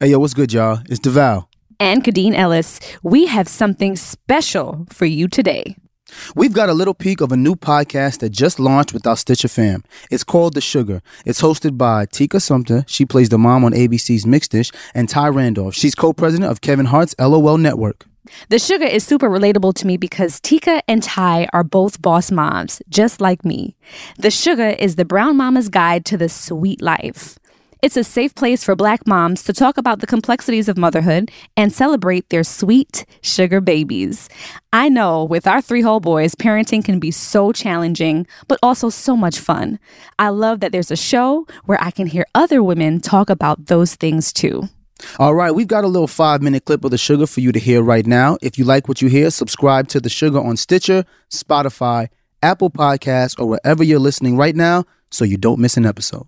Hey, yo, what's good, y'all? It's Devale. And Khadeen Ellis. We have something special for you today. We've got a little peek of a new podcast that just launched with our Stitcher fam. It's called The Sugar. It's hosted by Tika Sumpter. She plays the mom on ABC's Mixed-ish, and Thai Randolph. She's co-president of Kevin Hart's LOL Network. The Sugar is super relatable to me because Tika and Thai are both boss moms, just like me. The Sugar is the brown mama's guide to the sweet life. It's a safe place for black moms to talk about the complexities of motherhood and celebrate their sweet sugar babies. I know with our three whole boys, parenting can be so challenging, but also so much fun. I love that there's a show where I can hear other women talk about those things too. All right, we've got a little five minute clip of The Sugar for you to hear right now. If you like what you hear, subscribe to The Sugar on Stitcher, Spotify, Apple Podcasts, or wherever you're listening right now so you don't miss an episode.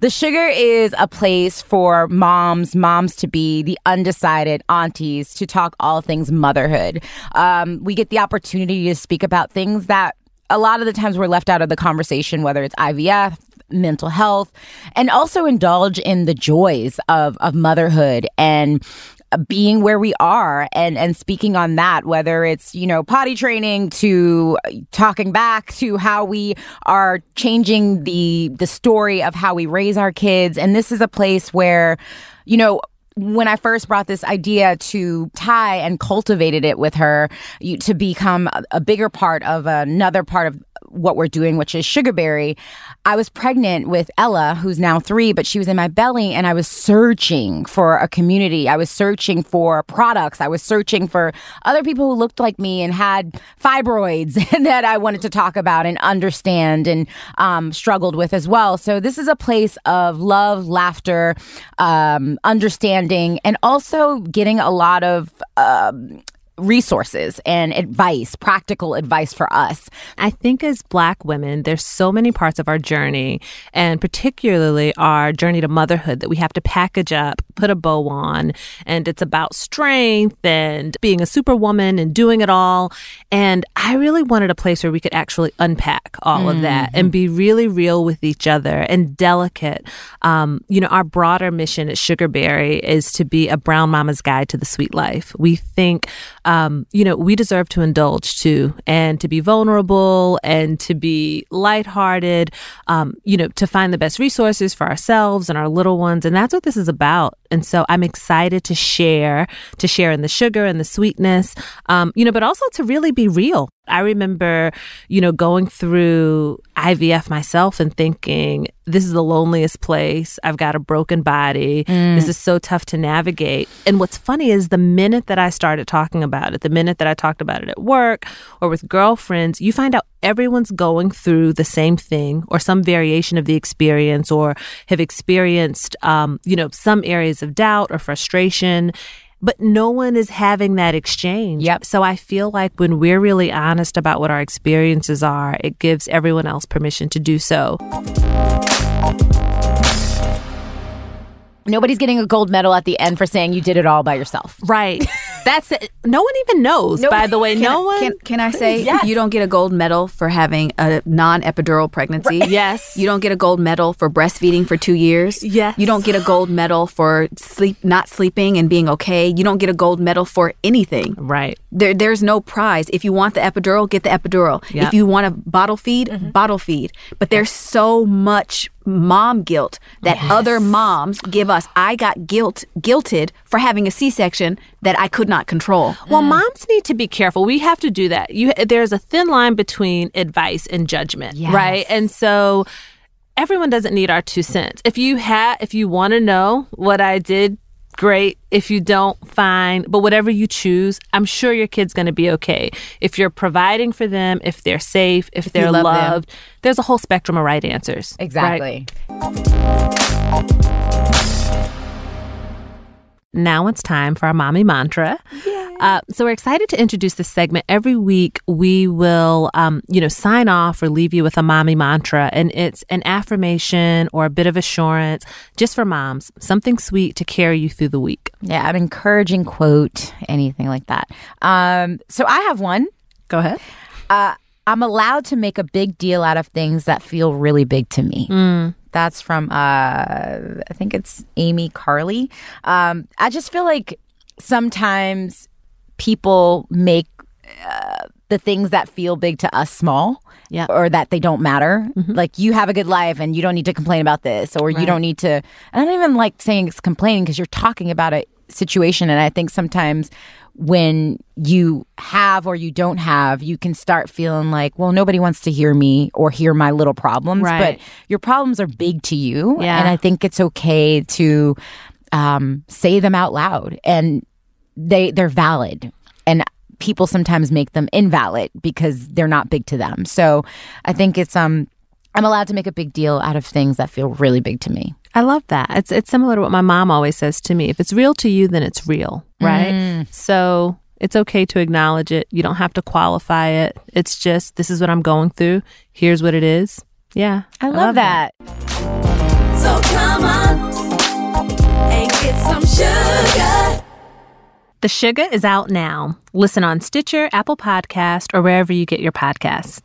The Sugar is a place for moms, moms to be, the undecided aunties to talk all things motherhood. Um, we get the opportunity to speak about things that a lot of the times we're left out of the conversation, whether it's IVF, mental health, and also indulge in the joys of, of motherhood and being where we are and and speaking on that whether it's you know potty training to talking back to how we are changing the the story of how we raise our kids. And this is a place where you know when I first brought this idea to Thai and cultivated it with her you, to become a, a bigger part of another part of what we're doing, which is Sugaberry, I was pregnant with Ella, who's now three, but she was in my belly, and I was searching for a community. I was searching for products. I was searching for other people who looked like me and had fibroids that I wanted to talk about and understand and um, struggled with as well. So this is a place of love, laughter, um, understanding, and also getting a lot of. Um, resources and advice, practical advice for us. I think as Black women, there's so many parts of our journey, and particularly our journey to motherhood, that we have to package up, put a bow on, and it's about strength and being a superwoman and doing it all. And I really wanted a place where we could actually unpack all mm-hmm. of that and be really real with each other and delicate. Um, you know, our broader mission at Sugaberry is to be a brown mama's guide to the sweet life. We think um, you know, we deserve to indulge too and to be vulnerable and to be lighthearted, um, you know, to find the best resources for ourselves and our little ones. And that's what this is about. And so I'm excited to share, to share in the sugar and the sweetness, um, you know, but also to really be real. I remember, you know, going through IVF myself and thinking, this is the loneliest place. I've got a broken body. Mm. This is so tough to navigate. And what's funny is the minute that I started talking about it, the minute that I talked about it at work or with girlfriends, you find out everyone's going through the same thing or some variation of the experience or have experienced, um, you know, some areas of doubt or frustration but no one is having that exchange. Yep. So I feel like when we're really honest about what our experiences are, it gives everyone else permission to do so. Nobody's getting a gold medal at the end for saying you did it all by yourself. Right. That's it. No one even knows, no, by the way. No I, one. Can, can I say yes. you don't get a gold medal for having a non epidural pregnancy? Right. Yes. You don't get a gold medal for breastfeeding for two years? Yes. You don't get a gold medal for sleep, not sleeping and being okay. You don't get a gold medal for anything. Right. There, there's no prize. If you want the epidural, get the epidural. Yep. If you want to bottle feed, mm-hmm. bottle feed. But there's so much mom guilt that yes. other moms give us. I got guilt guilted for having a C-section that I could not control. Well, mm. moms need to be careful. We have to do that. You there's a thin line between advice and judgment, yes. right? And so everyone doesn't need our two cents. If you have if you want to know what I did great. If you don't, find But whatever you choose, I'm sure your kid's going to be okay. If you're providing for them, if they're safe, if, if they're love loved, them. there's a whole spectrum of right answers. Exactly. Right? Now it's time for our mommy mantra. Uh, so we're excited to introduce this segment. Every week we will, um, you know, sign off or leave you with a mommy mantra, and it's an affirmation or a bit of assurance just for moms, something sweet to carry you through the week. Yeah, an encouraging quote, anything like that. Um, so I have one. Go ahead. Uh, I'm allowed to make a big deal out of things that feel really big to me. Mm, That's from uh, I think it's Amy Carley. Um, I just feel like sometimes people make uh, the things that feel big to us small. Yeah. Or that they don't matter. Like you have a good life and you don't need to complain about this, or you don't need to. I don't even like saying it's complaining because you're talking about a situation. And I think sometimes when you have or you don't have, you can start feeling like, well, nobody wants to hear me or hear my little problems. Right. But your problems are big to you. Yeah. And I think it's okay to um, say them out loud and they they're valid. And people sometimes make them invalid because they're not big to them. So I think it's um I'm allowed to make a big deal out of things that feel really big to me. I love that. It's it's similar to what my mom always says to me. If it's real to you, then it's real, right? So it's okay to acknowledge it. You don't have to qualify it. It's just this is what I'm going through. Here's what it is. Yeah, I love, that. So come on and get some sugar. The Sugar is out now. Listen on Stitcher, Apple Podcast, or wherever you get your podcasts.